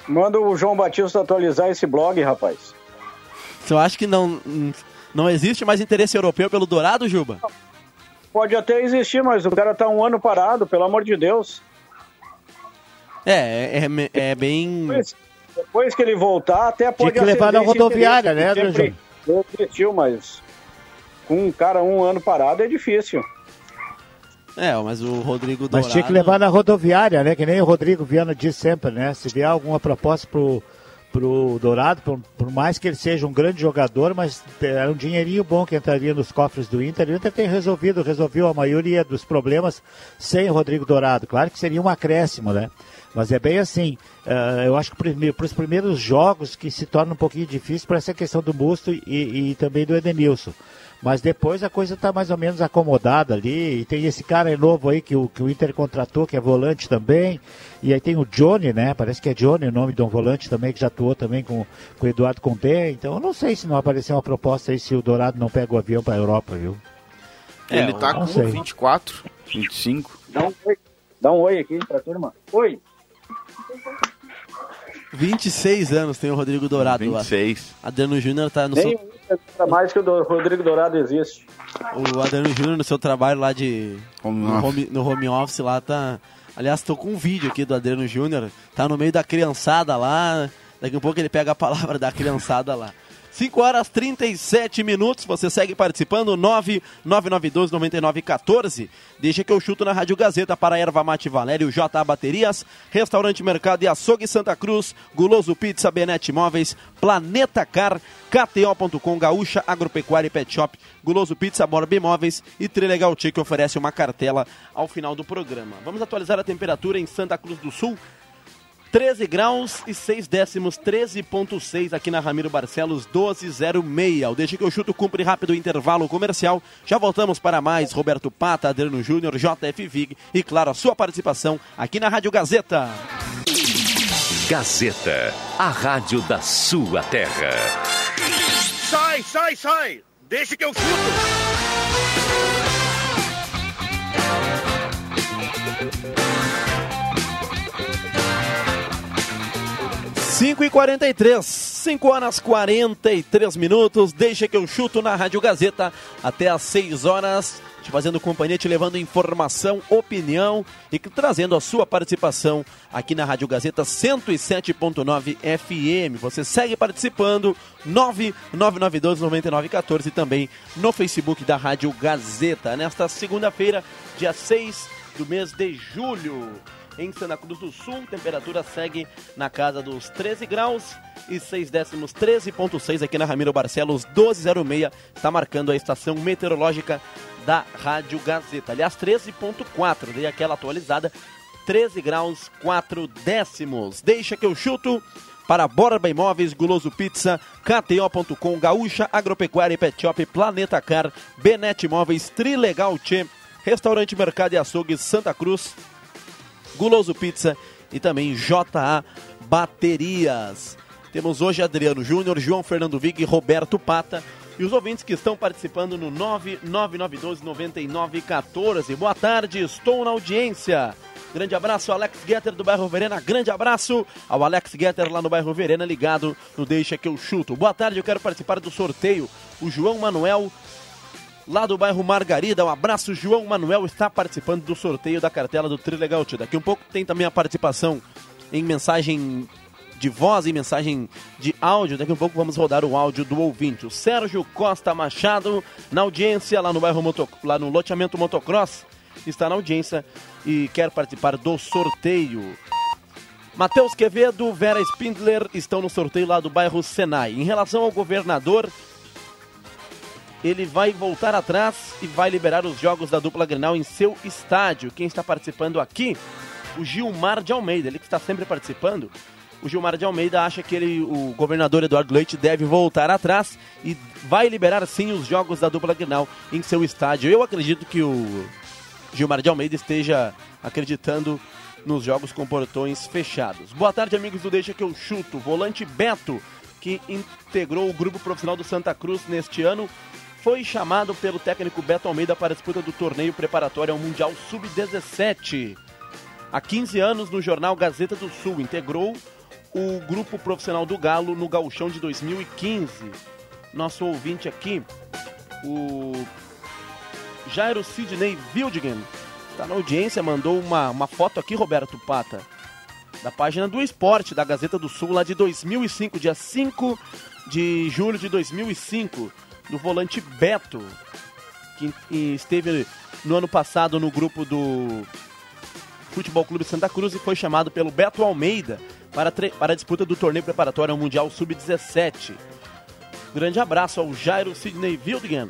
Manda o João Batista atualizar esse blog, rapaz. Você acha que não, não existe mais interesse europeu pelo Dourado, Juba? Pode até existir, mas o cara tá um ano parado, pelo amor de Deus. É, é, é, é bem. Depois, depois, que ele voltar, até pode Tinha que levar na rodoviária, né, André? Existiu, mas com um cara um ano parado é difícil. É, mas o Rodrigo Dourado... Mas tinha que levar na rodoviária, né? Que nem o Rodrigo Viana diz sempre, né? Se vier alguma proposta pro pro Dourado, por, por, mais que ele seja um grande jogador, mas era um dinheirinho bom que entraria nos cofres do Inter. O Inter tem resolvido, resolveu a maioria dos problemas sem o Rodrigo Dourado. Claro que seria um acréscimo, né? Mas é bem assim. Uh, eu acho que para os primeiros jogos que se torna um pouquinho difícil para essa questão do Busto e, e, também do Edenilson. Mas depois a coisa está mais ou menos acomodada ali. E tem esse cara novo aí que o, que o Inter contratou, que é volante também. E aí tem o Johnny, né? Parece que é Johnny o nome de um volante também, que já atuou também com, com o Eduardo Conté. Então eu não sei se não aparecer uma proposta aí se o Dourado não pega o avião para a Europa, viu? É, Ele tá com sei. 24, 25. Dá um oi, Dá um oi aqui pra turma. Oi. 26 anos tem o Rodrigo Dourado 26. lá. Adriano Júnior tá no Nem seu... mais que o Rodrigo Dourado existe. O Adriano Júnior no seu trabalho lá de... Home no, home, no home office lá tá... Aliás, tô com um vídeo aqui do Adriano Júnior. Tá no meio da criançada lá. Daqui a pouco ele pega a palavra da criançada lá. 5 horas 37 minutos. Você segue participando. 99912 9914. Deixa que eu chuto na Rádio Gazeta para Erva Mate Valério, JA Baterias, Restaurante Mercado e Açougue Santa Cruz, Guloso Pizza, Benete Móveis, Planeta Car, KTO.com, Gaúcha Agropecuária e Pet Shop, Guloso Pizza, Borba Imóveis e Trilegal Tia que oferece uma cartela ao final do programa. Vamos atualizar a temperatura em Santa Cruz do Sul. 13 graus e 6 décimos, 13.6 aqui na Ramiro Barcelos, 12.06. O Deixa que eu chuto cumpre rápido intervalo comercial. Já voltamos para mais Roberto Pata, Adriano Júnior, JF Vig e, claro, a sua participação aqui na Rádio Gazeta. Gazeta, a rádio da sua terra. Sai, sai, sai! Deixa que eu chuto! 5 e 43 5 horas 43 minutos. Deixa que eu chuto na Rádio Gazeta até às 6 horas. Te fazendo companhia, te levando informação, opinião e trazendo a sua participação aqui na Rádio Gazeta 107.9 FM. Você segue participando, 99912-9914 e também no Facebook da Rádio Gazeta. Nesta segunda-feira, dia 6 do mês de julho em Santa Cruz do Sul. Temperatura segue na casa dos 13 graus e 6 décimos, 13.6 aqui na Ramiro Barcelos, 1206. Está marcando a estação meteorológica da Rádio Gazeta. Aliás, 13.4, dei aquela atualizada. 13 graus, 4 décimos. Deixa que eu chuto para Borba Imóveis, Guloso Pizza, KTO.com, Gaúcha Agropecuária e Pet Shop, Planeta Car, Benete Imóveis, Trilegal Tchê, Restaurante Mercado e Açougue Santa Cruz, Guloso Pizza e também JA Baterias. Temos hoje Adriano Júnior, João Fernando Vig e Roberto Pata. E os ouvintes que estão participando no 99912-9914. Boa tarde, estou na audiência. Grande abraço, Alex Getter do bairro Verena. Grande abraço ao Alex Getter lá no bairro Verena, ligado no Deixa que eu chuto. Boa tarde, eu quero participar do sorteio. O João Manuel lá do bairro Margarida. Um abraço, João Manuel está participando do sorteio da cartela do Trilegal Tio. Daqui um pouco tem também a participação em mensagem de voz e mensagem de áudio. Daqui um pouco vamos rodar o áudio do ouvinte. O Sérgio Costa Machado, na audiência lá no bairro Moto, lá no loteamento Motocross, está na audiência e quer participar do sorteio. Matheus Quevedo, Vera Spindler estão no sorteio lá do bairro Senai. Em relação ao governador, ele vai voltar atrás e vai liberar os jogos da dupla Grenal em seu estádio. Quem está participando aqui? O Gilmar de Almeida, ele que está sempre participando. O Gilmar de Almeida acha que ele, o governador Eduardo Leite deve voltar atrás e vai liberar sim os jogos da dupla Grenal em seu estádio. Eu acredito que o Gilmar de Almeida esteja acreditando nos jogos com portões fechados. Boa tarde, amigos do Deixa que eu chuto. Volante Beto, que integrou o grupo profissional do Santa Cruz neste ano, foi chamado pelo técnico Beto Almeida para a disputa do torneio preparatório ao Mundial Sub-17. Há 15 anos, no jornal Gazeta do Sul, integrou o grupo profissional do Galo no Gauchão de 2015. Nosso ouvinte aqui, o Jairo Sidney Wildgen, está na audiência, mandou uma, uma foto aqui, Roberto Pata, da página do Esporte da Gazeta do Sul, lá de 2005, dia 5 de julho de 2005 do volante Beto, que esteve no ano passado no grupo do Futebol Clube Santa Cruz e foi chamado pelo Beto Almeida para, para a disputa do torneio preparatório Mundial Sub-17. Grande abraço ao Jairo Sidney Wildgen.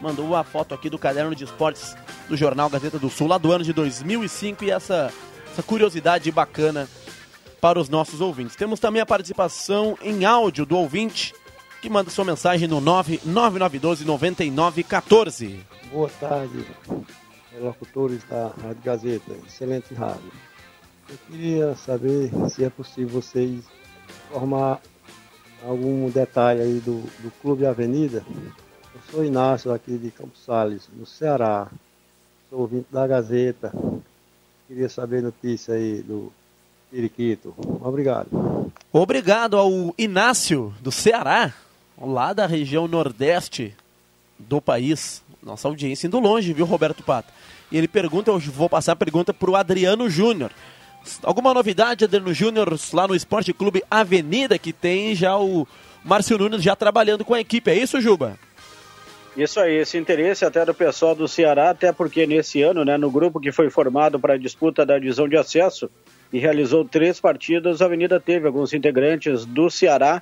Mandou a foto aqui do caderno de esportes do jornal Gazeta do Sul, lá do ano de 2005, e essa, essa curiosidade bacana para os nossos ouvintes. Temos também a participação em áudio do ouvinte que manda sua mensagem no 99912 9914. Boa tarde, locutores da Rádio Gazeta, excelente rádio. Eu queria saber se é possível vocês informar algum detalhe aí do, do Clube Avenida. Eu sou Inácio aqui de Campos Sales, no Ceará. Sou ouvinte da Gazeta. Queria saber notícia aí do Periquito. Obrigado. Obrigado ao Inácio do Ceará, lá da região nordeste do país. Nossa audiência indo longe, viu, Roberto Pata? E ele pergunta, eu vou passar a pergunta para o Adriano Júnior. Alguma novidade, Adriano Júnior, lá no Esporte Clube Avenida, que tem já o Márcio Nunes já trabalhando com a equipe. É isso, Juba? Isso aí, esse interesse até do pessoal do Ceará, até porque nesse ano, né, no grupo que foi formado para a disputa da divisão de acesso e realizou três partidas, a Avenida teve alguns integrantes do Ceará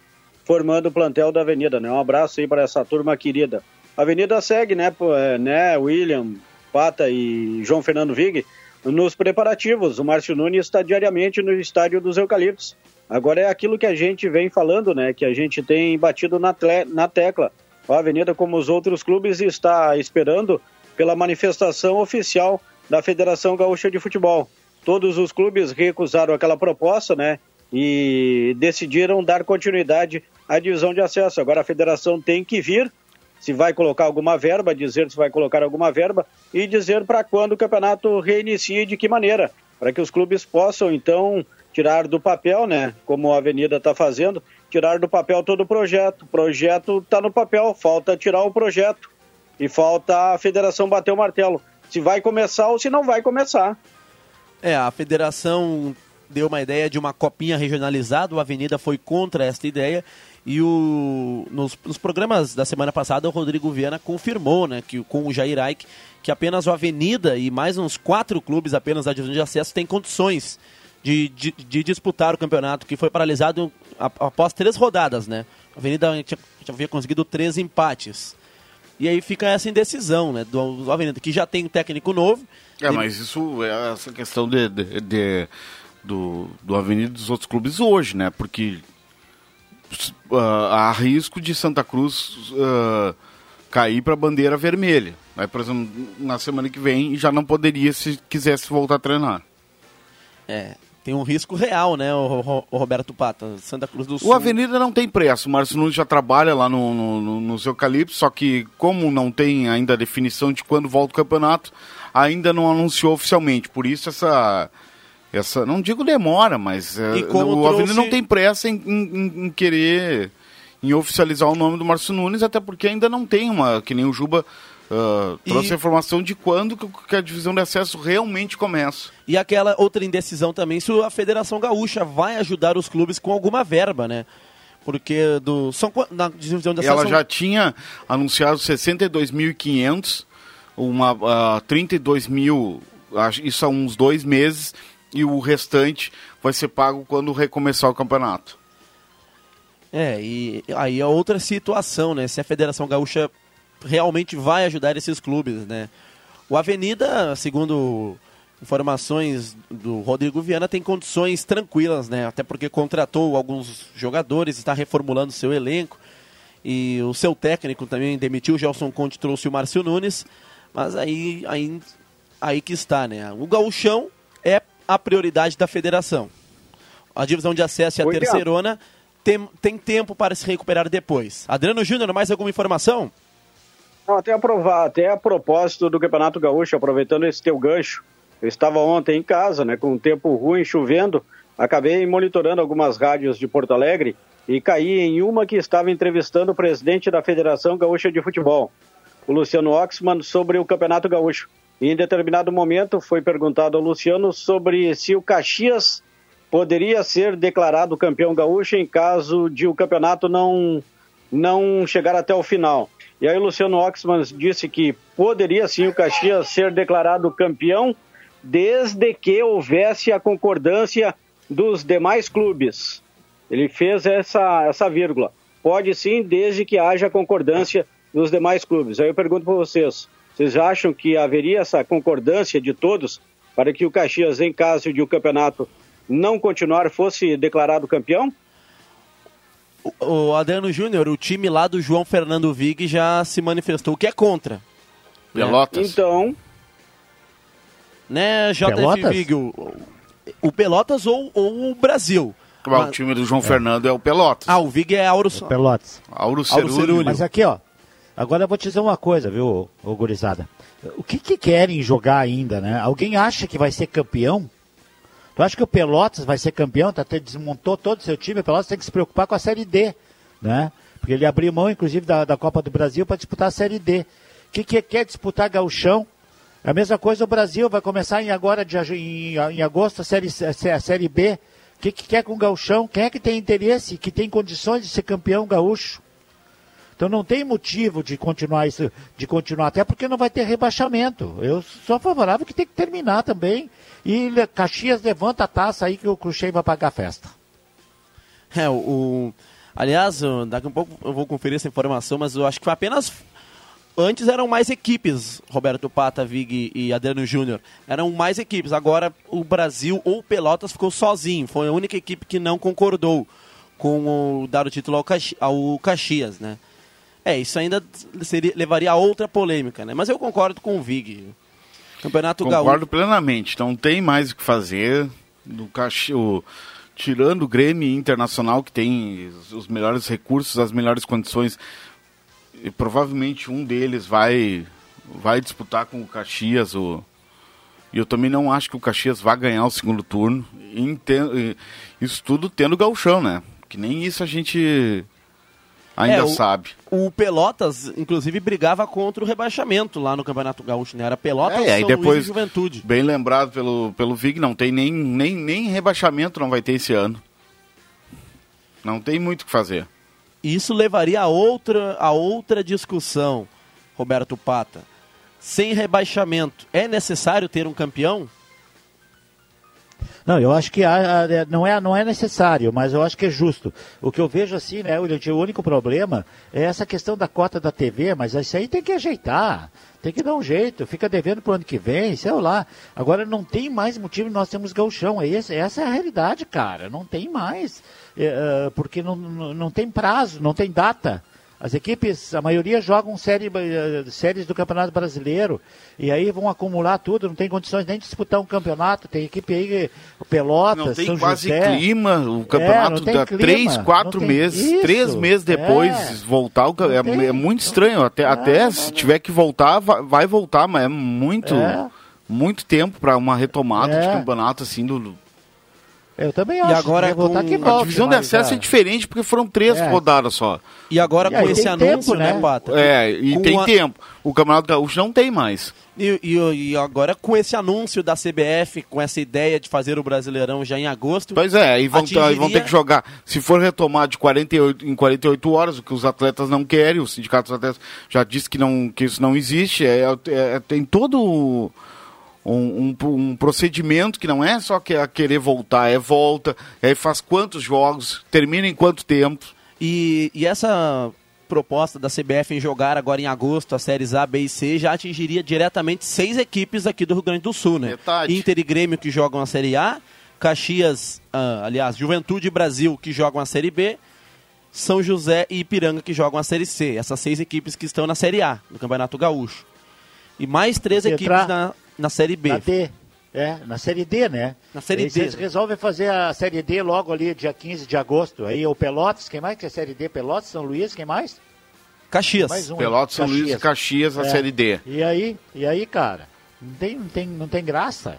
formando o plantel da Avenida, né? Um abraço aí para essa turma querida. A Avenida segue, né, é, né, William, Pata e João Fernando Vig, nos preparativos. O Márcio Nunes está diariamente no estádio dos Eucaliptos. Agora é aquilo que a gente vem falando, né? Que a gente tem batido na, na tecla. A Avenida, como os outros clubes, está esperando pela manifestação oficial da Federação Gaúcha de Futebol. Todos os clubes recusaram aquela proposta, né? E decidiram dar continuidade à divisão de acesso. Agora a federação tem que vir se vai colocar alguma verba, dizer se vai colocar alguma verba e dizer para quando o campeonato reinicie e de que maneira, para que os clubes possam então tirar do papel, né, como a Avenida está fazendo, tirar do papel todo o projeto. O projeto está no papel, falta tirar o projeto e falta a federação bater o martelo. Se vai começar ou se não vai começar. É, a federação deu uma ideia de uma copinha regionalizada, a Avenida foi contra esta ideia e o, nos, nos, programas da semana passada, o Rodrigo Viana confirmou, né, que com o Jair Aik, que apenas o Avenida e mais uns quatro clubes apenas da divisão de acesso têm condições de, de, de disputar o campeonato, que foi paralisado após três rodadas, né? A Avenida tinha, havia conseguido três empates. E aí fica essa indecisão, né, do, do Avenida, que já tem um técnico novo. É, mas isso é essa questão de, de, de do, do Avenida dos outros clubes hoje, né? Porque uh, há risco de Santa Cruz uh, cair para a bandeira vermelha. Aí, por exemplo, na semana que vem já não poderia se quisesse voltar a treinar. É, tem um risco real, né, o, Roberto Pata, Santa Cruz do Sul. O Avenida não tem preço, o Márcio Nunes já trabalha lá no, no, no, nos eucaliptos, só que como não tem ainda a definição de quando volta o campeonato, ainda não anunciou oficialmente, por isso essa essa não digo demora, mas é, o. Avenida não tem pressa em, em, em, querer em oficializar o nome do Márcio Nunes, até porque ainda não tem uma, que nem o Juba uh, trouxe e... a informação de quando que a divisão de acesso realmente começa. E aquela outra indecisão também, se a Federação Gaúcha vai ajudar os clubes com alguma verba, né? Porque do, são, na divisão de acesso... Ela já tinha anunciado 62.500, uma uh, 32 mil, isso há uns dois meses, e o restante vai ser pago quando recomeçar o campeonato. É, e aí é outra situação, né? Se a Federação Gaúcha realmente vai ajudar esses clubes, né? O Avenida, segundo informações do Rodrigo Viana, tem condições tranquilas, né? Até porque contratou alguns jogadores, está reformulando seu elenco. E o seu técnico também demitiu, o Gelson Conte trouxe o Márcio Nunes. Mas aí, aí, aí que está, né? O gauchão é a prioridade da federação. A divisão de acesso e a Oi, terceirona tem, tem tempo para se recuperar depois. Adriano Júnior, mais alguma informação? Não, até, aprovar, até a propósito do Campeonato Gaúcho, aproveitando esse teu gancho, eu estava ontem em casa, né, com um tempo ruim, chovendo, acabei monitorando algumas rádios de Porto Alegre e caí em uma que estava entrevistando o presidente da Federação Gaúcha de Futebol, o Luciano Oxman, sobre o Campeonato Gaúcho. Em determinado momento foi perguntado ao Luciano sobre se o Caxias poderia ser declarado campeão gaúcho em caso de o campeonato não, não chegar até o final. E aí o Luciano Oxman disse que poderia sim o Caxias ser declarado campeão desde que houvesse a concordância dos demais clubes. Ele fez essa, essa vírgula. Pode sim, desde que haja concordância dos demais clubes. Aí eu pergunto para vocês, vocês acham que haveria essa concordância de todos para que o Caxias, em caso de o campeonato não continuar, fosse declarado campeão? O Adriano Júnior, o time lá do João Fernando Vig já se manifestou que é contra. Pelotas. Então, Né, JF? Vig? O, o Pelotas ou, ou o Brasil? Mas- O time do João Fernando é o Pelotas. Ah, o Vig é Auro... Pelotas. Auro. Cerulli. Mas aqui, ó. Agora eu vou te dizer uma coisa, viu, ô gurizada? O que, que querem jogar ainda, né? Alguém acha que vai ser campeão? Tu acha que o Pelotas vai ser campeão? Tá, desmontou todo o seu time, o Pelotas tem que se preocupar com a Série D, né? Porque ele abriu mão, inclusive, da, da Copa do Brasil para disputar a Série D. O que, que quer disputar gauchão? A mesma coisa o Brasil, vai começar em agora, de, em, em agosto, a série, a série B. O que, que quer com o gauchão? Quem é que tem interesse, que tem condições de ser campeão gaúcho? Então não tem motivo de continuar isso, de continuar, até porque não vai ter rebaixamento. Eu sou favorável que tem que terminar também. E Caxias levanta a taça aí que o Cruxem vai pagar a festa. É, o, aliás, daqui a um pouco eu vou conferir essa informação, mas eu acho que foi apenas. Antes eram mais equipes, Roberto Pata, Vig e Adriano Júnior. Eram mais equipes. Agora o Brasil ou Pelotas ficou sozinho. Foi a única equipe que não concordou com o dar o título ao, Caxi- ao Caxias, né? É, isso ainda seria, levaria a outra polêmica, né? Mas eu concordo com o Vig. Campeonato Concordo Gaúcho. plenamente. Não tem mais o que fazer. No Caxi... o- Tirando o Grêmio Internacional, que tem os- melhores recursos, as melhores condições, e provavelmente um deles vai, vai disputar com o Caxias. O... E eu também não acho que o Caxias vá ganhar o segundo turno. Isso tudo tendo gauchão, né? Que nem isso a gente ainda É, o- sabe. O Pelotas, inclusive, brigava contra o rebaixamento lá no Campeonato Gaúcho, né? Era Pelotas, É, São depois- Luís e Juventude. Bem lembrado pelo, pelo Vig, não tem nem, nem, nem rebaixamento não vai ter esse ano. Não tem muito o que fazer. Isso levaria a outra, a outra discussão, Roberto Pata. Sem rebaixamento, é necessário ter um campeão? Não, eu acho que há- há- não, é, não é necessário, mas eu acho que é justo. O que eu vejo assim, né, William, o único problema é essa questão da cota da TV, mas isso aí tem que ajeitar, tem que dar um jeito, fica devendo pro ano que vem, sei lá. Agora não tem mais motivo, nós temos gauchão, é esse, essa é a realidade, cara, não tem mais, É, é, porque não, não tem prazo, não tem data. As equipes, a maioria jogam série, eh, séries do Campeonato Brasileiro e aí vão acumular tudo, não tem condições nem de disputar um campeonato. Tem equipe aí, o Pelotas, Não tem São quase José. clima, o É, campeonato tem dá clima, três, quatro meses, isso, três meses depois é. voltar, é, tem, é muito estranho. Até, até se tiver que voltar, vai, vai voltar, mas é muito, É. muito tempo para uma retomada de É. campeonato assim do, Eu também acho. agora que vai voltar com que a volte, A divisão de acesso ah, é diferente porque foram três É. rodadas só. E agora E com esse anúncio, tempo, né, né? Pata? É, e Com tem a- tempo. O Campeonato Gaúcho não tem mais. E, e- e agora com esse anúncio da CBF, com essa ideia de fazer o Brasileirão já em agosto, Pois é, aí vão, Atingiria- aí vão ter que jogar. Se for retomar de 48, em 48 horas, o que os atletas não querem, o sindicato dos atletas já disse que, não, que isso não existe, é, é- tem todo um, um- um procedimento que não é só que é querer voltar, é volta, aí faz quantos jogos, termina em quanto tempo. E, e essa proposta da CBF em jogar agora em agosto as séries A, B e C já atingiria diretamente seis equipes aqui do Rio Grande do Sul, né? Metade. Inter e Grêmio que jogam a Série A, Caxias, ah, aliás, Juventude e Brasil que jogam a Série B, São José e Ipiranga que jogam a Série C. Essas seis equipes que estão na Série A, no Campeonato Gaúcho. E mais três equipes na, na Série B. Na D. É, na Série D, né? Na Série Aí D. Eles resolvem fazer a Série D logo ali, dia 15 de agosto. Aí o Pelotas, quem mais que é Série D? Pelotas, São Luís, quem mais? Caxias. Mais um. Pelotas, São Luís e Caxias, a É. Série D. E aí, e aí, cara? Não tem, não tem, não tem graça.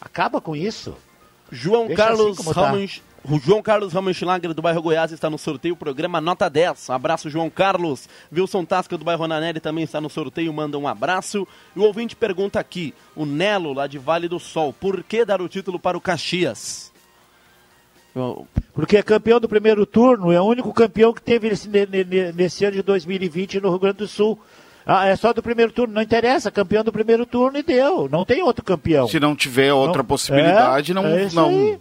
Acaba com isso. João Deixa Carlos assim tá. Ramos. O João Carlos Ramenschlager do bairro Goiás está no sorteio, programa Nota 10. Abraço, João Carlos. Wilson Tasca do bairro Ananelli também está no sorteio, manda um abraço. E o ouvinte pergunta aqui, o Nelo, lá de Vale do Sol, por que dar o título para o Caxias? Porque é campeão do primeiro turno, é o único campeão que teve nesse, ne- ne- nesse ano de 2020 no Rio Grande do Sul. Ah, é só do primeiro turno, não interessa, campeão do primeiro turno e deu. Não tem outro campeão. Se não tiver outra Não- possibilidade, é, não. é isso não...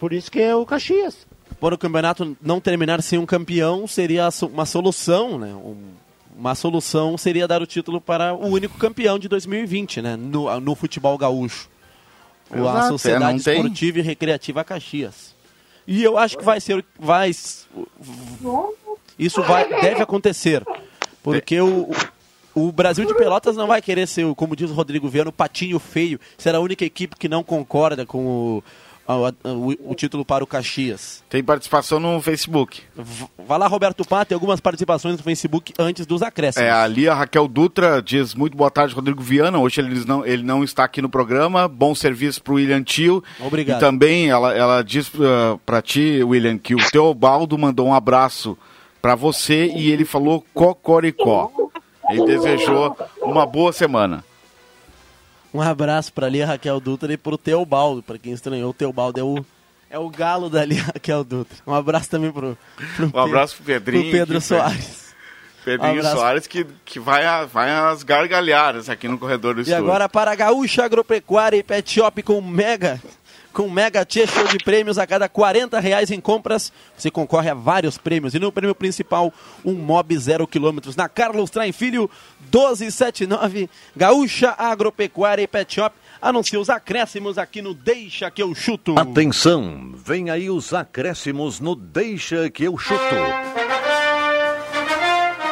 Por isso que é o Caxias. Por o campeonato não terminar sem um campeão seria a uma solução, né? Um- uma solução seria dar o título para o único campeão de 2020, né? No, no futebol gaúcho. a Exato, é, Sociedade tem. Esportiva e Recreativa Caxias. E eu acho que vai ser, vai, isso vai, deve acontecer, porque o, o Brasil de Pelotas não vai querer ser, como diz o Rodrigo Viano, o patinho feio. Será a única equipe que não concorda com o, a- a- o, o título para o Caxias. Tem participação no Facebook. V- Vai lá, Roberto Pá, tem algumas participações no Facebook antes dos acréscimos. É, ali a Raquel Dutra diz muito boa tarde, Rodrigo Viana. Hoje ele não, ele não está aqui no programa. Bom serviço para o William Tio. Obrigado. E também ela, ela diz para ti, William, que o Teobaldo mandou um abraço para você e ele falou cocoricó. Ele desejou uma boa semana. Um abraço para ali a Raquel Dutra e para o Teobaldo, para quem estranhou, o Teobaldo é o, é o galo dali, a Raquel Dutra. Um abraço também para Um abraço pro Pedrinho. pro Pedro Soares. Pedrinho Abraço. Soares que, que vai, a, vai às gargalhadas aqui no corredor do E estúdio. agora para a Gaúcha Agropecuária e Pet Shop com mega com mega tia show de prêmios a cada 40 reais em compras, você concorre a vários prêmios. E no prêmio principal, um Mob 0 km na Carlos Traem Filho, 1279, Gaúcha Agropecuária e Pet Shop. Anuncia os acréscimos aqui no Deixa que eu chuto. Atenção, vem aí os acréscimos no Deixa que eu chuto.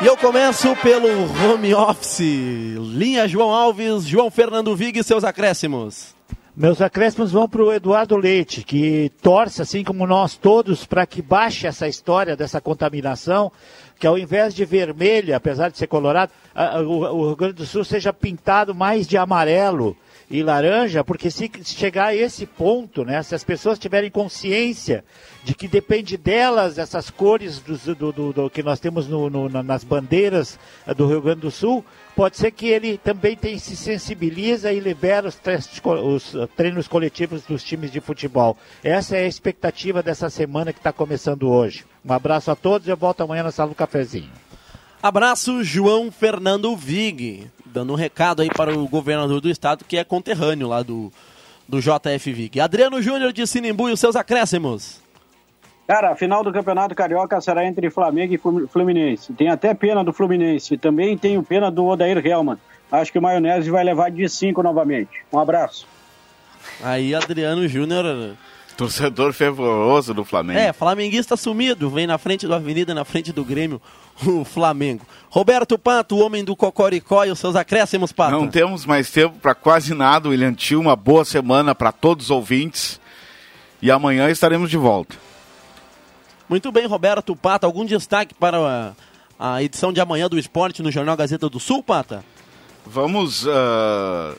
E eu começo pelo home office. Linha João Alves, João Fernando Vig e seus acréscimos. Meus acréscimos vão para o Eduardo Leite, que torce, assim como nós todos, para que baixe essa história dessa contaminação, que ao invés de vermelho, apesar de ser colorado, a- a- o Rio Grande do Sul seja pintado mais de amarelo e laranja, porque se chegar a esse ponto, né, se as pessoas tiverem consciência de que depende delas essas cores dos- do, do- do que nós temos no- no- na- nas bandeiras eh, do Rio Grande do Sul, pode ser que ele também tem, se sensibiliza e libera os, co- os, eh, treinos coletivos dos times de futebol. Essa é a expectativa dessa semana que está começando hoje. Um abraço a todos e eu volto amanhã na sala do cafezinho. Abraço, João Fernando Vig, dando um recado aí para o governador do estado, que é conterrâneo lá do, do JF Vig. Adriano Júnior de Sinimbu e os seus acréscimos. Cara, a final do Campeonato Carioca será entre Flamengo e Flu- Fluminense. Tem até pena do Fluminense. Também tenho pena do Odair Helman. Acho que o Maionese vai levar de 5 novamente. Um abraço. Aí, Adriano Júnior. Torcedor fervoroso do Flamengo. É, flamenguista sumido, vem na frente do Avenida, na frente do Grêmio, o Flamengo. Roberto Pato, o homem do Cocoricó e os seus acréscimos, Pato. Não temos mais tempo para quase nada, William Tio. Uma boa semana para todos os ouvintes. E amanhã estaremos de volta. Muito bem, Roberto Pato. Algum destaque para a, a edição de amanhã do esporte no Jornal Gazeta do Sul, Pata? Vamos ah,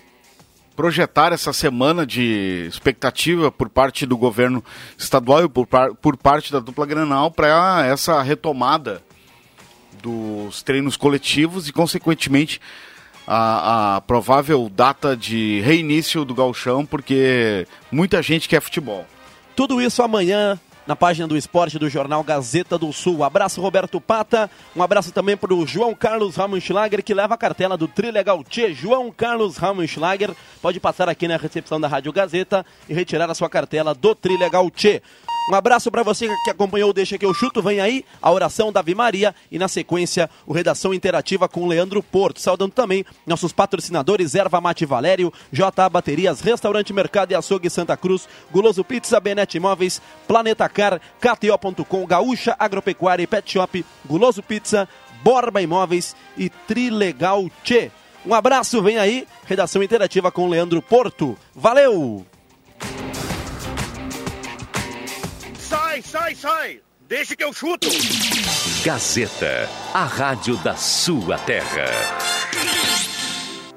projetar essa semana de expectativa por parte do governo estadual e por, par- por parte da dupla Granal para essa retomada dos treinos coletivos e, consequentemente, a, a provável data de reinício do gauchão, porque muita gente quer futebol. Tudo isso amanhã na página do esporte do Jornal Gazeta do Sul. Abraço, Roberto Pata. Um abraço também para o João Carlos Ramenschlager, que leva a cartela do Trilegal Tchê. João Carlos Ramenschlager pode passar aqui na recepção da Rádio Gazeta e retirar a sua cartela do Trilegal Tchê. Um abraço para você que acompanhou o Deixa que eu chuto. Vem aí a oração da Ave Maria e na sequência o Redação Interativa com Leandro Porto. Saudando também nossos patrocinadores Erva Mate Valério, JA Baterias, Restaurante Mercado e Açougue Santa Cruz, Guloso Pizza, Benete Imóveis, Planeta Car, KTO.com, Gaúcha Agropecuária e Pet Shop, Guloso Pizza, Borba Imóveis e Trilegal Tchê. Um abraço, vem aí, Redação Interativa com Leandro Porto. Valeu! Sai, sai, sai! Deixa que eu chuto! Gazeta, a rádio da sua terra.